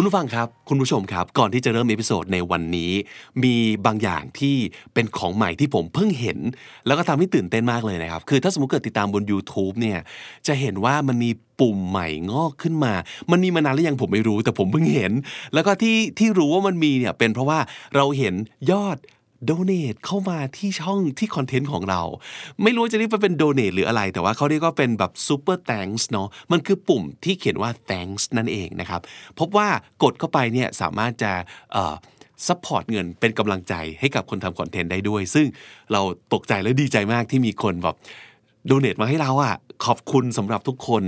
คุณผู้ฟังครับ คุณผู้ชมครับ ก่อนที่จะเริ่ม episode ในวันนี้ มีบางอย่างที่เป็นของใหม่ที่ผมเพิ่งเห็น แล้วก็ทำให้ตื่นเต้นมากเลยนะครับ คือถ้าสมมติเกิดติดตามบน YouTube เนี่ยจะเห็นว่ามันมีปุ่มใหม่งอกขึ้นมา มันมีมานานหรือยังผมไม่รู้แต่ผมเพิ่งเห็น แล้วก็ที่ที่รู้ว่ามันมีเนี่ยเป็นเพราะว่าเราเห็นยอด โดเน a เข้ามาที่ช่องที่คอนเทนต์ของเรา ไม่รู้จะเรียกว่าเป็นโดเน a หรืออะไร แต่ว่าเขาเรียกว่าเป็นแบบ super thanks เนาะมันคือปุ่มที่เขียนว่า thanks นั่นเองนะครับ พบว่ากดเข้าไปเนี่ยสามารถจะ support เงินเป็นกำลังใจให้กับคนทำคอนเทนต์ได้ด้วย ซึ่งเราตกใจและดีใจมากที่มีคนแบบโดเน a มาให้เราอะขอบคุณสำหรับทุกคน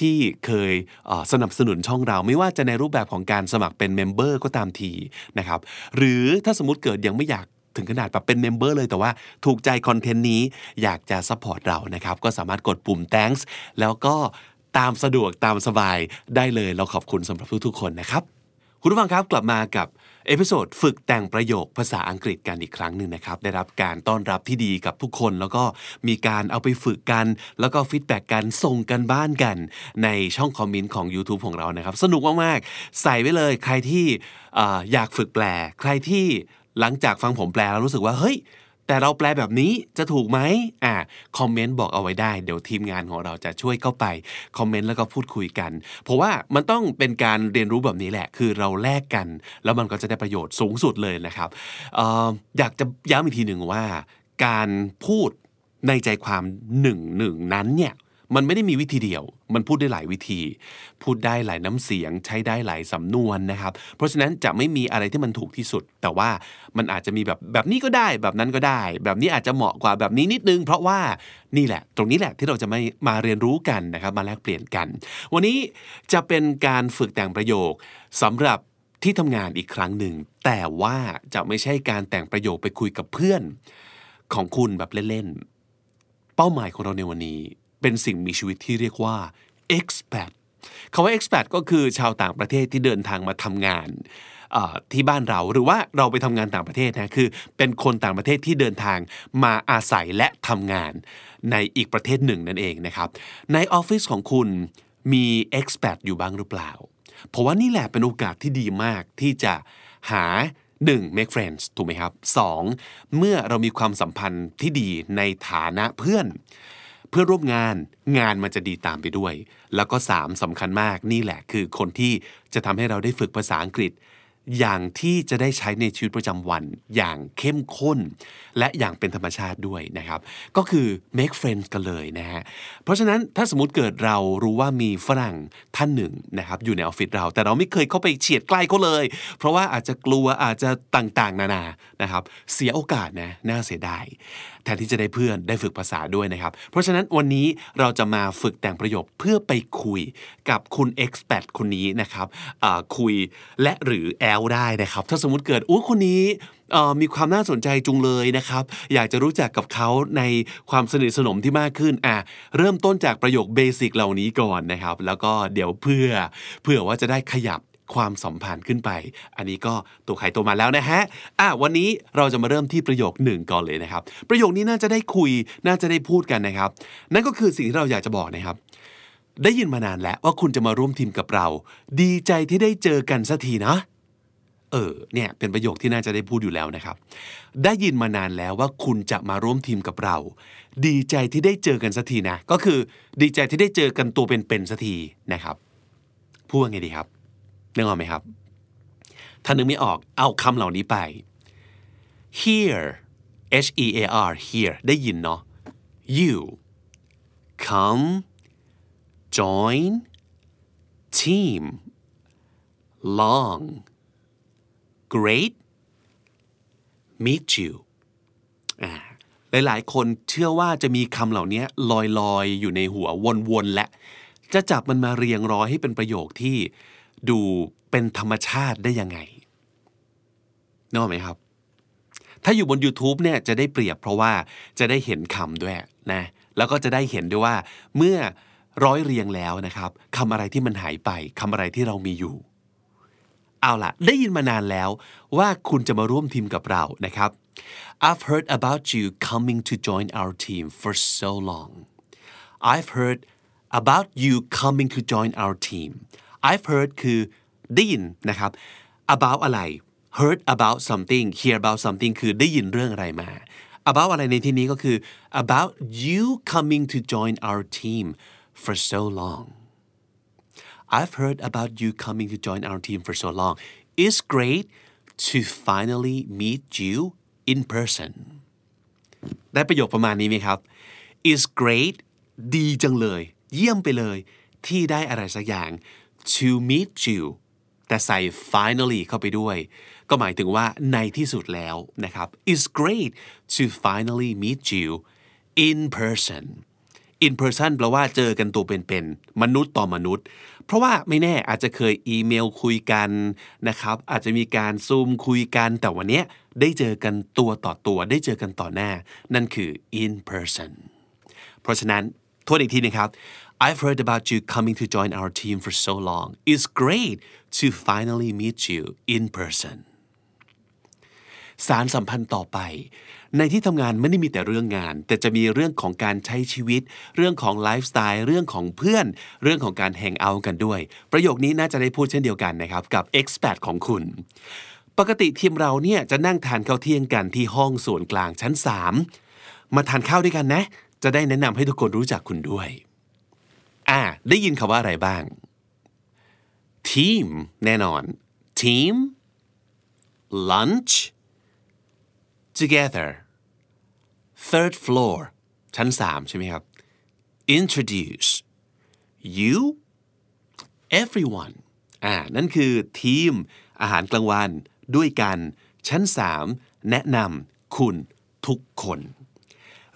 ที่เคยสนับสนุนช่องเรา ไม่ว่าจะในรูปแบบของการสมัครเป็น member ก็ตามทีนะครับหรือถ้าสมมติเกิดยังไม่อยาก ถึงขนาดแบบเป็น member เลยแต่ว่าถูกใจคอนเทนต์นี้อยากจะ support เรานะครับ ก็สามารถกดปุ่ม thanks แล้วก็ตามสะดวกตามสบายได้เลยเราขอบคุณสำหรับทุกๆคนนะครับ คุณผู้ฟังครับกลับมากับ episode ฝึกแต่งประโยคภาษาอังกฤษกันอีกครั้งหนึ่งนะครับ ได้รับการต้อนรับที่ดีกับทุกคน แล้วก็มีการเอาไปฝึกกัน แล้วก็ feedback กันส่งการบ้านกัน ในช่องคอมเมนต์ของ YouTube ของเรานะครับ สนุกมาก ๆ ใส่ไว้เลยใครที่อยากฝึกแปล ใครที่ หลังจากฟังผมแปลแล้วรู้สึกว่าเฮ้ย แต่เราแปลแบบนี้จะถูกไหมอ่าคอมเมนต์บอกเอาไว้ได้ เดี๋ยวทีมงานของเราจะช่วยเข้าไปคอมเมนต์แล้วก็พูดคุยกัน เพราะว่ามันต้องเป็นการเรียนรู้แบบนี้แหละ คือเราแลกกัน แล้วมันก็จะได้ประโยชน์สูงสุดเลยนะครับอออยากจะย้ำอีกทีหนึ่งว่า การพูดในใจความหนึ่งหนึ่งนั้นเนี่ย มันไม่ได้มีวิธีเดียว มันพูดได้หลายวิธี พูดได้หลายน้ำเสียง ใช้ได้หลายสำนวนนะครับ เพราะฉะนั้นจะไม่มีอะไรที่มันถูกที่สุด แต่ว่ามันอาจจะมีแบบแบบนี้ก็ได้ แบบนั้นก็ได้ แบบนี้อาจจะเหมาะกว่าแบบนี้นิดนึง เพราะว่านี่แหละ ตรงนี้แหละที่เราจะไม่มาเรียนรู้กันนะครับ มาแลกเปลี่ยนกัน วันนี้จะเป็นการฝึกแต่งประโยคสำหรับที่ทำงานอีกครั้งหนึ่ง แต่ว่าจะไม่ใช่การแต่งประโยคไปคุยกับเพื่อนของคุณแบบเล่นๆ เป้าหมายของเราในวันนี้ เป็นสิ่งมีชีวิตที่เรียกว่า expat คาว่า expat ก็คือชาวต่างประเทศที่เดินทางมาทำงานที่บ้านเราหรือว่าเราไปทำงานต่างประเทศนะคือ เป็นคนต่างประเทศที่เดินทางมาอาศัยและทำงานในอีกประเทศหนึ่งนั่นเองนะครับ ในออฟฟิศของคุณมี expat อยู่บ้างหรือเปล่า เพราะว่านี่แหละเป็นโอกาสที่ดีมากที่จะหา 1. make friends ถูกไหมครับ 2. เมื่อเรามีความสัมพันธ์ที่ดีในฐานะเพื่อน เพื่อร่วมงานงานมันจะดีตามไปด้วย แล้วก็ 3สำคัญมากนี่แหละคือคนที่จะทำให้เราได้ฝึกภาษาอังกฤษ อย่างที่จะได้ใช้ในชีวิตประจำวัน อย่างเข้มข้น และอย่างเป็นธรรมชาติด้วยนะครับ ก็คือ make friends กันเลยนะฮะเพราะฉะนั้นถ้าสมมติเกิดเรารู้ว่ามีฝรั่งท่านหนึ่งนะครับอยู่ในออฟฟิศเรา แต่เราไม่เคยเข้าไปเฉียดใกล้เขาเลย เพราะว่าอาจจะกลัวอาจจะต่างๆ นานานะครับ เสียโอกาสนะน่าเสียดาย แทนที่จะได้เพื่อนได้ฝึกภาษาด้วยนะครับ เพราะฉะนั้นวันนี้เราจะมาฝึกแต่งประโยคเพื่อไปคุยกับคุณ expat คนนี้นะครับคุยและหรือแอลได้นะครับ ถ้าสมมติเกิดอุ้คนนี้มีความน่าสนใจจุงเลยนะครับ อยากจะรู้จักกับเขาในความสนิทสนมที่มากขึ้นอะเริ่มต้นจากประโยคเบสิกเหล่านี้ก่อนนะครับ แล้วก็เดี๋ยวเพื่อเพื่อว่าจะได้ขยับ ความสัมพันธ์ขึ้นไป อันนี้ก็ตัวใครตัวมาแล้วนะฮะอะวันนี้เราจะมาเริ่มที่ประโยคหนึ่งก่อนเลยนะครับ ประโยคนี้น่าจะได้คุยน่าจะได้พูดกันนะครับ นั่นก็คือสิ่งที่เราอยากจะบอกนะครับ ได้ยินมานานแล้วว่าคุณจะมาร่วมทีมกับเรา ดีใจที่ได้เจอกันสักทีนะเออเนี่ยเป็นประโยคที่น่าจะได้พูดอยู่แล้วนะครับ ได้ยินมานานแล้วว่าคุณจะมาร่วมทีมกับเรา ดีใจที่ได้เจอกันสักทีนะ ก็คือดีใจที่ได้เจอกันตัวเป็นๆสักทีนะครับ พูดว่าไงดีครับ นึกออกไหมครับ ถ้านึกไม่ออกเอาคำเหล่านี้ไป hear h e a r hear ได้ยินเนาะ you come join team long great meet you หลาย ๆ คนเชื่อว่าจะมีคำเหล่านี้ลอย ๆ อยู่ในหัววน ๆ และ จะจับมันมาเรียงร้อยให้เป็นประโยคที่ ดูเป็นธรรมชาติได้ยังไงนึกออกไหมครับ ถ้าอยู่บน YouTube เนี่ยจะได้เปรียบเพราะว่าจะได้เห็นคำด้วยนะ แล้วก็จะได้เห็นด้วยว่าเมื่อร้อยเรียงแล้วนะครับคำอะไรที่มันหายไปคำอะไรที่เรามีอยู่ เอาล่ะ ได้ยินมานานแล้วว่าคุณจะมาร่วมทีมกับเรานะครับ I've heard about you coming to join our team for so long I've heard about you coming to join our team I've heard คือได้ยินนะครับ about อะไร heard about something hear about something คือได้ยินเรื่องอะไรมา about อะไรในที่นี้ก็คือ about you coming to join our team for so long I've heard about you coming to join our team for so long it's great to finally meet you in person ได้ประโยคประมาณนี้ไหมครับ it's great ดีจังเลย เยี่ยมไปเลย ที่ได้อะไรสักอย่าง to meet you แต่ใส่ finally เข้าไปด้วย ก็หมายถึงว่าในที่สุดแล้วนะครับ it's great to finally meet you in person in person แปลว่าเจอกันตัวเป็นๆมนุษย์ต่อมนุษย์ เพราะว่าไม่แน่อาจจะเคยอีเมลคุยกันนะครับอาจจะมีการซูมคุยกันแต่วันนี้ได้เจอกันตัวต่อตัว ได้เจอกันต่อหน้า นั่นคือ in person เพราะฉะนั้น ทวนอีกทีนะครับ I've heard about you coming to join our team for so long it's great to finally meet you in person สารสัมพันธ์ต่อไป ในที่ทำงานไม่ได้มีแต่เรื่องงาน แต่จะมีเรื่องของการใช้ชีวิต เรื่องของไลฟ์สไตล์เรื่องของเพื่อน เรื่องของการแฮงเอาท์กันด้วย ประโยคนี้น่าจะได้พูดเช่นเดียวกันนะครับ กับ expat ของคุณ ปกติทีมเราเนี่ยจะนั่งทานข้าวเที่ยงกันที่ห้องส่วนกลางชั้น 3 มาทานข้าวด้วยกันนะ จะได้แนะนำให้ทุกคนรู้จักคุณด้วย อ่า ได้ยินคำว่าอะไรบ้าง ทีม แน่นอน team lunch together third floor ชั้น3ใช่ไหมครับ introduce you everyone อ่า นั่นคือทีมอาหารกลางวันด้วยกัน ชั้น3แนะนำคุณทุกคน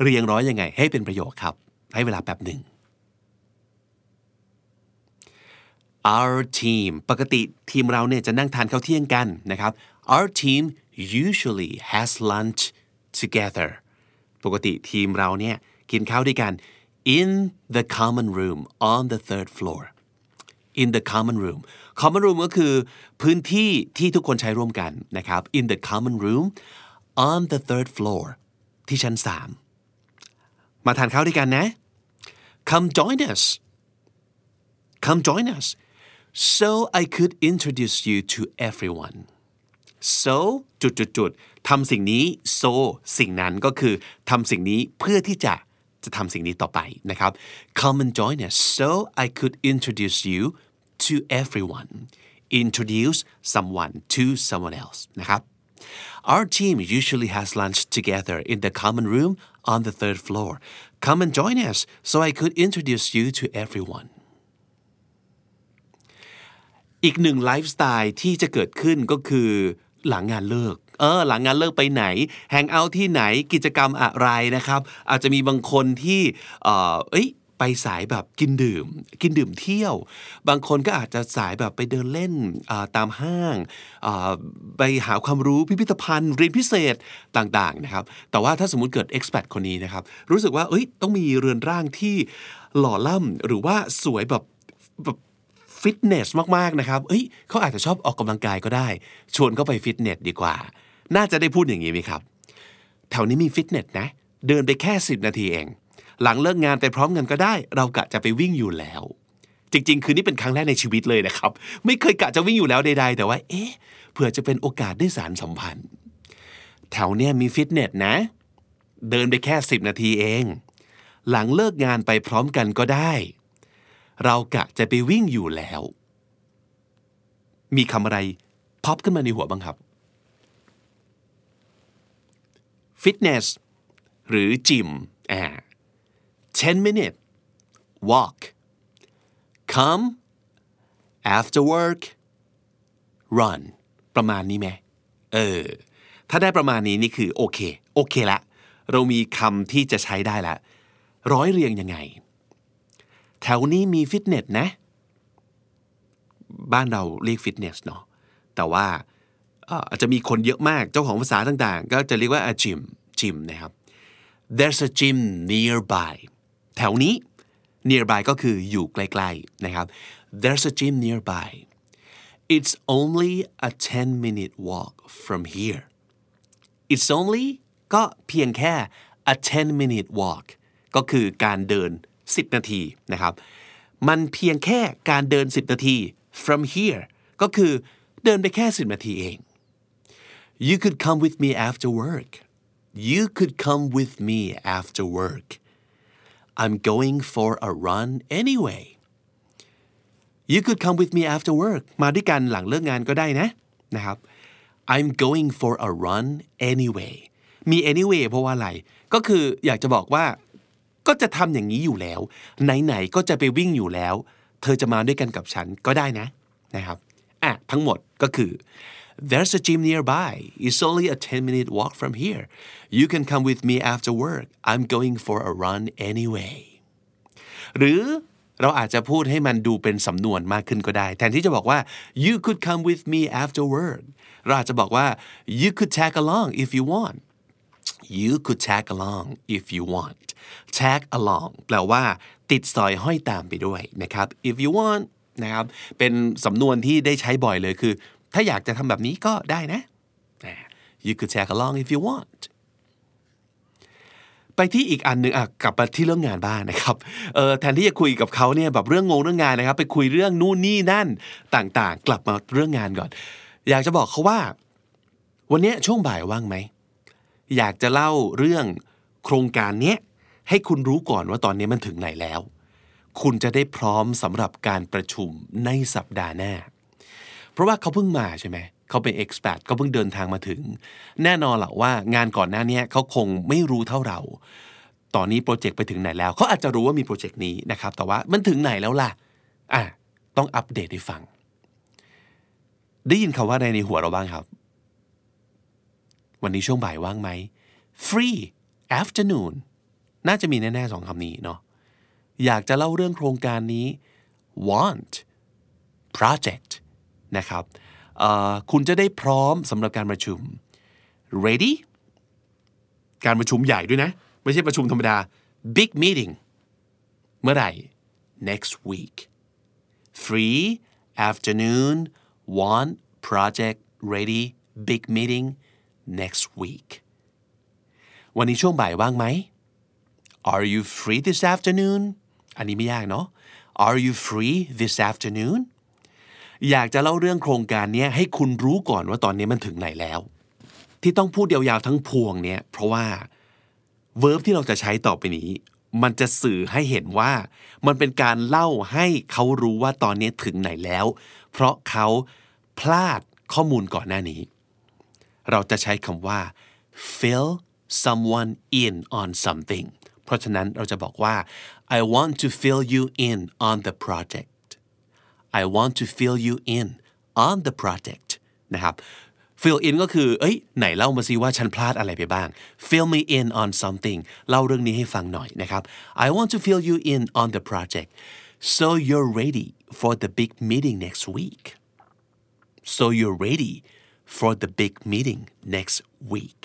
เรียงร้อยยังไง ให้เป็นประโยชน์ครับ ให้เวลาแป๊บหนึ่ง our team ปกติทีมเราเนี่ยจะนั่งทานข้าวเที่ยงกันนะครับ our team usually has lunch together ปกติทีมเราเนี่ยกินข้าวด้วยกัน in the common room on the third floor in the common room common room ก็คือพื้นที่ที่ทุกคนใช้ร่วมกันนะครับ in the common room on the third floor ที่ชั้น 3 มาทานข้าวด้วยกันนะ come join us come join us so I could introduce you to everyone so จุดจุดจุดทำสิ่งนี้ so สิ่งนั้นก็คือทำสิ่งนี้เพื่อที่จะจะทำสิ่งนี้ต่อไปนะครับ come and join us so I could introduce you to everyone introduce someone to someone else นะครับ Our team usually has lunch together in the common room on the third floor. Come and join us so I could introduce you to everyone. อีกหนึ่งไลฟ์สไตล์ที่จะเกิดขึ้นก็คือหลังงานเลิก เออ หลังงานเลิกไปไหน แฮงเอาท์ที่ไหน กิจกรรมอะไรนะครับ อาจจะมีบางคนที่ เออเอ้ย ไปสายแบบกินดื่ม กินดื่มเที่ยว บางคนก็อาจจะสายแบบไปเดินเล่นตามห้างไปหาความรู้พิพิธภัณฑ์เรียนพิเศษต่างๆนะครับแต่ว่าถ้าสมมติเกิด expat คนนี้นะครับรู้สึกว่าเอ้ยต้องมีเรือนร่างที่หล่อล่ำหรือว่าสวยแบบแบบฟิตเนสมากๆนะครับเอ้ยเขาอาจจะชอบออกกำลังกายก็ได้ ชวนเขาไปฟิตเนสดีกว่า น่าจะได้พูดอย่างนี้ไหมครับ แถวนี้มีฟิตเนสนะ เดินไปแค่ 10 นาทีเอง หลังเลิกงานไปพร้อมกันก็ได้ เรากะจะไปวิ่งอยู่แล้ว จริง ๆ คือนี่เป็นครั้งแรกในชีวิตเลยนะครับ ไม่เคยกะจะวิ่งอยู่แล้วใด ๆ แต่ว่า เอ๊ะเผื่อจะเป็นโอกาสได้สารสัมพันธ์ แถวเนี้ยมีฟิตเนสนะ เดินไปแค่ 10 นาทีเอง หลังเลิกงานไปพร้อมกันก็ได้ เรากะจะไปวิ่งอยู่แล้ว มีคำอะไรพับขึ้นมาในหัวบ้างครับฟิตเนสหรือจิมอ่า 10 minute walk come after work run ประมาณนี้ไหมเออ ถ้าได้ประมาณนี้นี่คือโอเค โอเคละ เรามีคำที่จะใช้ได้ละ ร้อยเรียงยังไง แถวนี้มีฟิตเนสนะ บ้านเราเรียกฟิตเนสเนาะ แต่ว่าอาจจะมีคนเยอะมาก เจ้าของภาษาต่างๆ ก็จะเรียกว่า a gym gym นะครับ there's a gym nearby แถวนี้ nearby ก็คืออยู่ใกล้ๆนะครับ there's a gym nearby it's only a 10 minute walk from here it's only ก็เพียงแค่ a 10 minute walk ก็คือการเดิน 10 นาทีนะครับ มันเพียงแค่การเดิน 10 นาที from here ก็คือเดินไปแค่ 10 นาทีเอง you could come with me after work you could come with me after work I'm going for a run anyway you could come with me after work มาด้วยกันหลังเลิกงานก็ได้นะนะครับ I'm going for a run anyway มี anyway เพราะว่าอะไร ก็คืออยากจะบอกว่า ก็จะทำอย่างนี้อยู่แล้ว ไหนๆ ก็จะไปวิ่งอยู่แล้ว เธอจะมาด้วยกันกับฉันก็ได้นะนะครับอะทั้งหมดก็คือ there's a gym nearby it's only a 10 minute walk from here you can come with me after work I'm going for a run anyway หรือเราอาจจะพูดให้มันดูเป็นสำนวนมากขึ้นก็ได้ แทนที่จะบอกว่า you could come with me after work เราอาจจะบอกว่า you could tag along if you want you could tag along if you want tag along แปลว่า ติดสอยห้อยตามไปด้วยนะครับ if you want นะครับ เป็นสำนวนที่ได้ใช้บ่อยเลยคือ ถ้าอยากจะทำแบบนี้ก็ได้นะ you could tag along if you want ไปที่อีกอันหนึ่งอะกลับมาที่เรื่องงานบ้างนะครับเออแทนที่จะคุยกับเขาเนี่ยแบบเรื่องงงเรื่องงานนะครับ ไปคุยเรื่องนู่นนี่นั่นต่างๆ กลับมาเรื่องงานก่อน อยากจะบอกเขาว่า วันนี้ช่วงบ่ายว่างไหมอยากจะเล่าเรื่องโครงการเนี้ยให้คุณรู้ก่อนว่าตอนนี้มันถึงไหนแล้ว คุณจะได้พร้อมสำหรับการประชุมในสัปดาห์หน้า เพราะว่าเขาเพิ่งมาใช่ไหมเขาเป็น expat เขาเพิ่งเดินทางมาถึง แน่นอนแหละว่างานก่อนหน้านี้เขาคงไม่รู้เท่าเรา ตอนนี้โปรเจกต์ไปถึงไหนแล้วเขาอาจจะรู้ว่ามีโปรเจกต์นี้นะครับ แต่ว่ามันถึงไหนแล้วล่ะอะต้องอัปเดตให้ฟัง ได้ยินคำว่าอะไรในหัวเราบ้างครับ วันนี้ช่วงบ่ายว่างไหม free afternoon น่าจะมีแน่ๆสองคำนี้เนาะอยากจะเล่าเรื่องโครงการนี้ want project นะครับคุณจะได้พร้อมสำหรับการประชุม ready การประชุมใหญ่ด้วยนะ ไม่ใช่ประชุมธรรมดา big meeting เมื่อไหร่ next week free afternoon want project ready big meeting next week วันนี้ช่วงบ่ายว่างไหม Are you free this afternoon อันนี้ไม่ยากเนาะ Are you free this afternoon อยากจะเล่าเรื่องโครงการนี้ให้คุณรู้ก่อนว่าตอนนี้มันถึงไหนแล้ว ที่ต้องพูดยาวๆทั้งพวงเนี่ยเพราะว่า verb ที่เราจะใช้ต่อไปนี้ มันจะสื่อให้เห็นว่า มันเป็นการเล่าให้เขารู้ว่าตอนนี้ถึงไหนแล้ว เพราะเขาพลาดข้อมูลก่อนหน้านี้ เราจะใช้คำว่า fill someone in on something เพราะฉะนั้นเราจะบอกว่า I want to fill you in on the project I want to fill you in on the project นะครับ fill in ก็คือ เอ้ย ไหนเล่ามาสิว่าฉันพลาดอะไรไปบ้าง fill me in on something เล่าเรื่องนี้ให้ฟังหน่อยนะครับ I want to fill you in on the project so you're ready for the big meeting next week so you're ready for the big meeting next week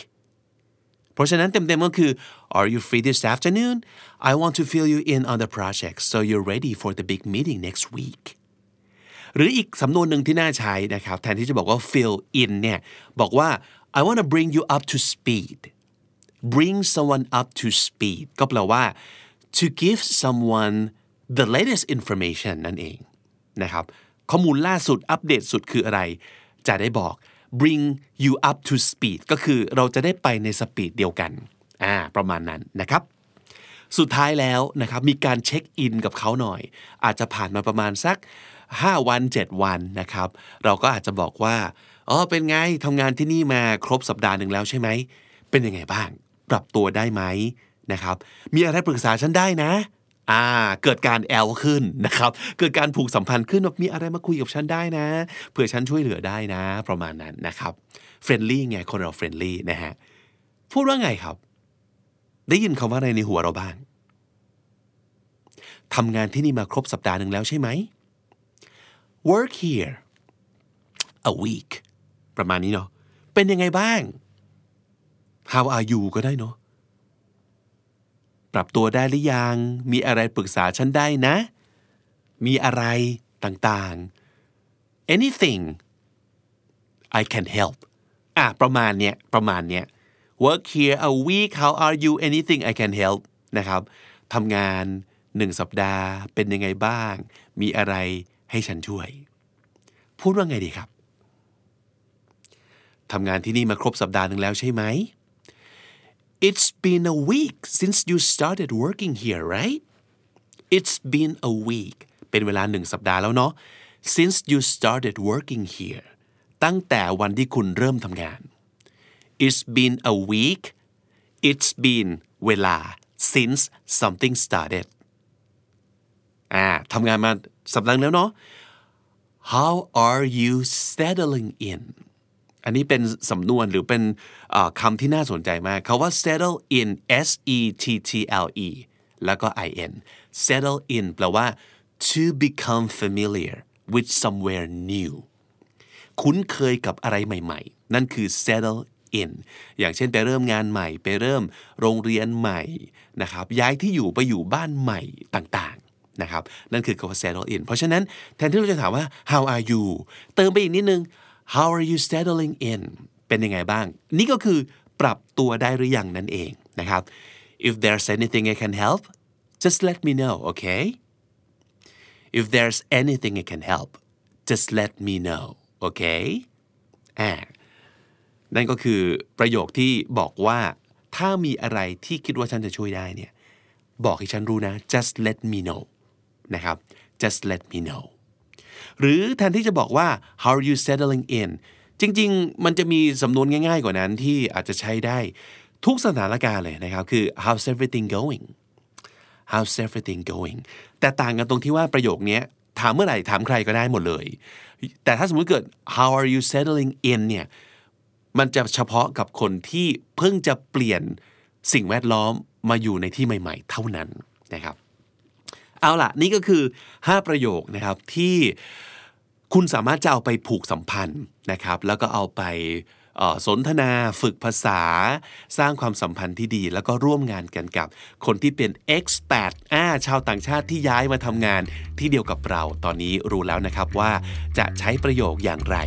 เพราะฉะนั้นเต็มๆก็คือ Are you free this afternoon I want to fill you in on the project so you're ready for the big meeting next week หรืออีกสำนวนหนึ่งที่น่าใช้นะครับ แทนที่จะบอกว่า fill in เนี่ย บอกว่า I want to bring you up to speed bring someone up to speed ก็แปลว่า to give someone the latest information นั่นเองนะครับ ข้อมูลล่าสุดอัปเดตสุดคืออะไร จะได้บอก bring you up to speed ก็คือเราจะได้ไปในสปีดเดียวกัน อ่า ประมาณนั้นนะครับ สุดท้ายแล้วนะครับ มีการเช็คอินกับเขาหน่อย อาจจะผ่านมาประมาณสัก 5 วัน 7 วันนะครับ เราก็อาจจะบอกว่าอ๋อเป็นไงทำงานที่นี่มาครบสัปดาห์หนึ่งแล้วใช่ไหม เป็นยังไงบ้าง ปรับตัวได้ไหมนะครับ มีอะไรปรึกษาฉันได้นะอ่าเกิดการแอ๊วขึ้นนะครับ เกิดการผูกสัมพันธ์ขึ้นว่ามีอะไรมาคุยกับฉันได้นะเผื่อฉันช่วยเหลือได้นะ ประมาณนั้นนะครับ friendly ไงคนเรา friendly นะฮะพูดว่าไงครับ ได้ยินคำว่าอะไรในหัวเราบ้างทำงานที่นี่มาครบสัปดาห์หนึ่งแล้วใช่ไหม work here a week ประมาณนี้เนาะเป็นยังไงบ้าง How are you ก็ได้เนาะปรับตัวได้หรือยัง มีอะไรปรึกษาฉันได้นะ มีอะไรต่างๆ anything I can help อะประมาณเนี้ยประมาณเนี้ย work here a week how are you anything I can help นะครับทำงานหนึ่งสัปดาห์เป็นยังไงบ้าง มีอะไร ให้ฉันช่วย พูดว่าไงดีครับทำงานที่นี่มาครบสัปดาห์หนึ่งแล้วใช่ไหม It's been a week since you started working here right It's been a week เป็นเวลาหนึ่งสัปดาห์แล้วเนาะ since you started working here ตั้งแต่วันที่คุณเริ่มทำงาน It's been a week It's been เวลา since something started อ่าทำงานมาสัปดาห์แล้วเนาะ How are you settling in อันนี้เป็นสำนวนหรือเป็นคำที่น่าสนใจมากเขาว่า settle in S E T T L E แล้วก็ I N settle in แปลว่า to become familiar with somewhere new คุ้นเคยกับอะไรใหม่ ๆ นั่นคือ settle in อย่างเช่นไปเริ่มงานใหม่ ไปเริ่มโรงเรียนใหม่นะครับย้ายที่อยู่ไปอยู่บ้านใหม่ต่าง นะครับนั่นคือคำว่า settle in เพราะฉะนั้นแทนที่เราจะถามว่า how are you เติมไปอีกนิดนึง how are you settling in เป็นยังไงบ้าง นี่ก็คือปรับตัวได้หรือยังนั่นเองนะครับ if there's anything I can help just let me know okay if there's anything I can help just let me know okay อ่านั่นก็คือประโยคที่บอกว่าถ้ามีอะไรที่คิดว่าฉันจะช่วยได้เนี่ยบอกให้ฉันรู้นะ just let me know นะครับ just let me know หรือแทนที่จะบอกว่า how are you settling in จริง ๆ มันจะมีสำนวนง่ายๆกว่านั้นที่อาจจะใช้ได้ทุกสถานการณ์เลยนะครับ คือ how's everything going how's everything going แต่ต่างกันตรงที่ว่าประโยคนี้ถามเมื่อไหร่ถามใครก็ได้หมดเลย แต่ถ้าสมมติเกิด how are you settling in เนี่ยมันจะเฉพาะกับคนที่เพิ่งจะเปลี่ยนสิ่งแวดล้อมมาอยู่ในที่ใหม่ ๆ เท่านั้นนะครับ เอาล่ะ นี่ก็คือ 5 ประโยคนะครับที่คุณสามารถจะเอาไปผูกสัมพันธ์นะครับ แล้วก็เอาไปสนทนาฝึกภาษา สร้างความสัมพันธ์ที่ดี แล้วก็ร่วมงานกันกับ คนที่เป็น expat อ่าชาวต่างชาติที่ย้ายมาทำงานที่เดียวกับเรา ตอนนี้รู้แล้วนะครับว่าจะใช้ประโยคอย่างไร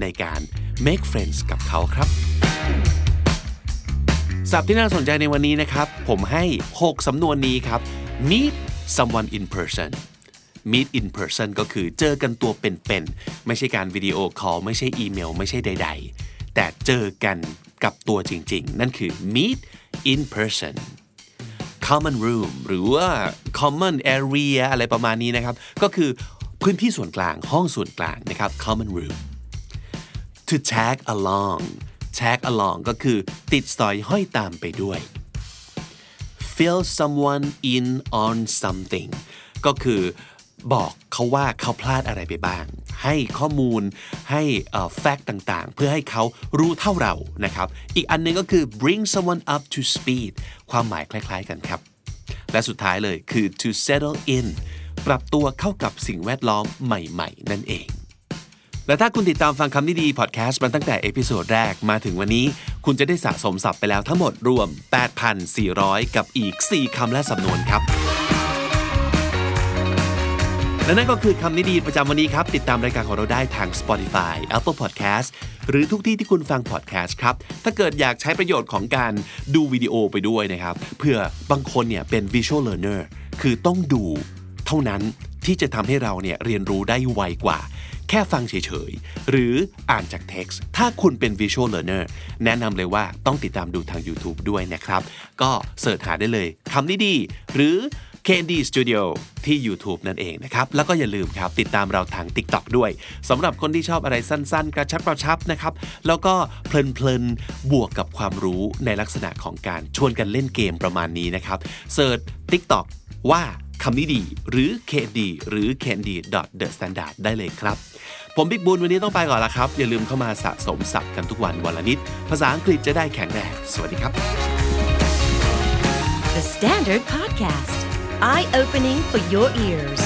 ในการ make friends กับเขาครับศัพท์ที่น่าสนใจในวันนี้นะครับ ผมให้ 6 สำนวนนี้ครับ meet someone in person meet in person ก็คือเจอกันตัวเป็นๆ ไม่ใช่การวิดีโอคอล ไม่ใช่อีเมล ไม่ใช่ใด ๆ แต่เจอกันกับตัวจริง ๆ นั่นคือ meet in person common room หรือว่า common area อะไรประมาณนี้นะครับ ก็คือพื้นที่ส่วนกลางห้องส่วนกลางนะครับ common room to tag along tag along ก็คือติดสอยห้อยตามไปด้วย fill someone in on something ก็คือบอกเขาว่าเขาพลาดอะไรไปบ้าง ให้ข้อมูลให้แฟกต์ต่างๆ เพื่อให้เขารู้เท่าเรานะครับ อีกอันนึงก็คือ bring someone up to speed ความหมายคล้าย ๆ กันครับ และสุดท้ายเลยคือ to settle in ปรับตัวเข้ากับสิ่งแวดล้อมใหม่ ๆ นั่นเอง และถ้าคุณติดตามฟังคำนี้ดีพอดแคสต์มาตั้งแต่ episode แรกมาถึงวันนี้ คุณจะได้สะสมศัพท์ไปแล้วทั้งหมดรวม 8,400 กับอีก 4 คำและสำนวนครับ และนั่นก็คือคำนี้ดีประจำวันนี้ครับ ติดตามรายการของเราได้ทาง Spotify Apple Podcast หรือทุกที่ที่คุณฟัง podcast ครับ ถ้าเกิดอยากใช้ประโยชน์ของการดูวิดีโอไปด้วยนะครับเพื่อบางคนเนี่ยเป็น visual learner คือต้องดูเท่านั้นที่จะทำให้เราเนี่ยเรียนรู้ได้ไวกว่า แค่ฟังเฉยๆ หรืออ่านจาก text ถ้าคุณเป็น visual learner แนะนำเลยว่าต้องติดตามดูทาง YouTube ด้วยนะครับ ก็เสิร์ชหาได้เลยคำนี้ดี หรือ Candy Studio ที่ YouTube นั่นเองนะครับ แล้วก็อย่าลืมครับ ติดตามเราทาง TikTok ด้วยสำหรับคนที่ชอบอะไรสั้นๆ กระชับกระชับนะครับ แล้วก็เพลินๆ บวกกับความรู้ในลักษณะของการชวนกันเล่นเกมประมาณนี้นะครับเสิร์ช TikTok ว่าคำนี้ดี หรือ Candy หรือ Candy the standard ได้เลยครับ ผมบิ๊กบุญวันนี้ต้องไปก่อนละครับ อย่าลืมเข้ามาสะสมศัพท์กันทุกวันวันละนิด ภาษาอังกฤษจะได้แข็งแรงสวัสดีครับ The Standard Podcast, eye opening for your ears.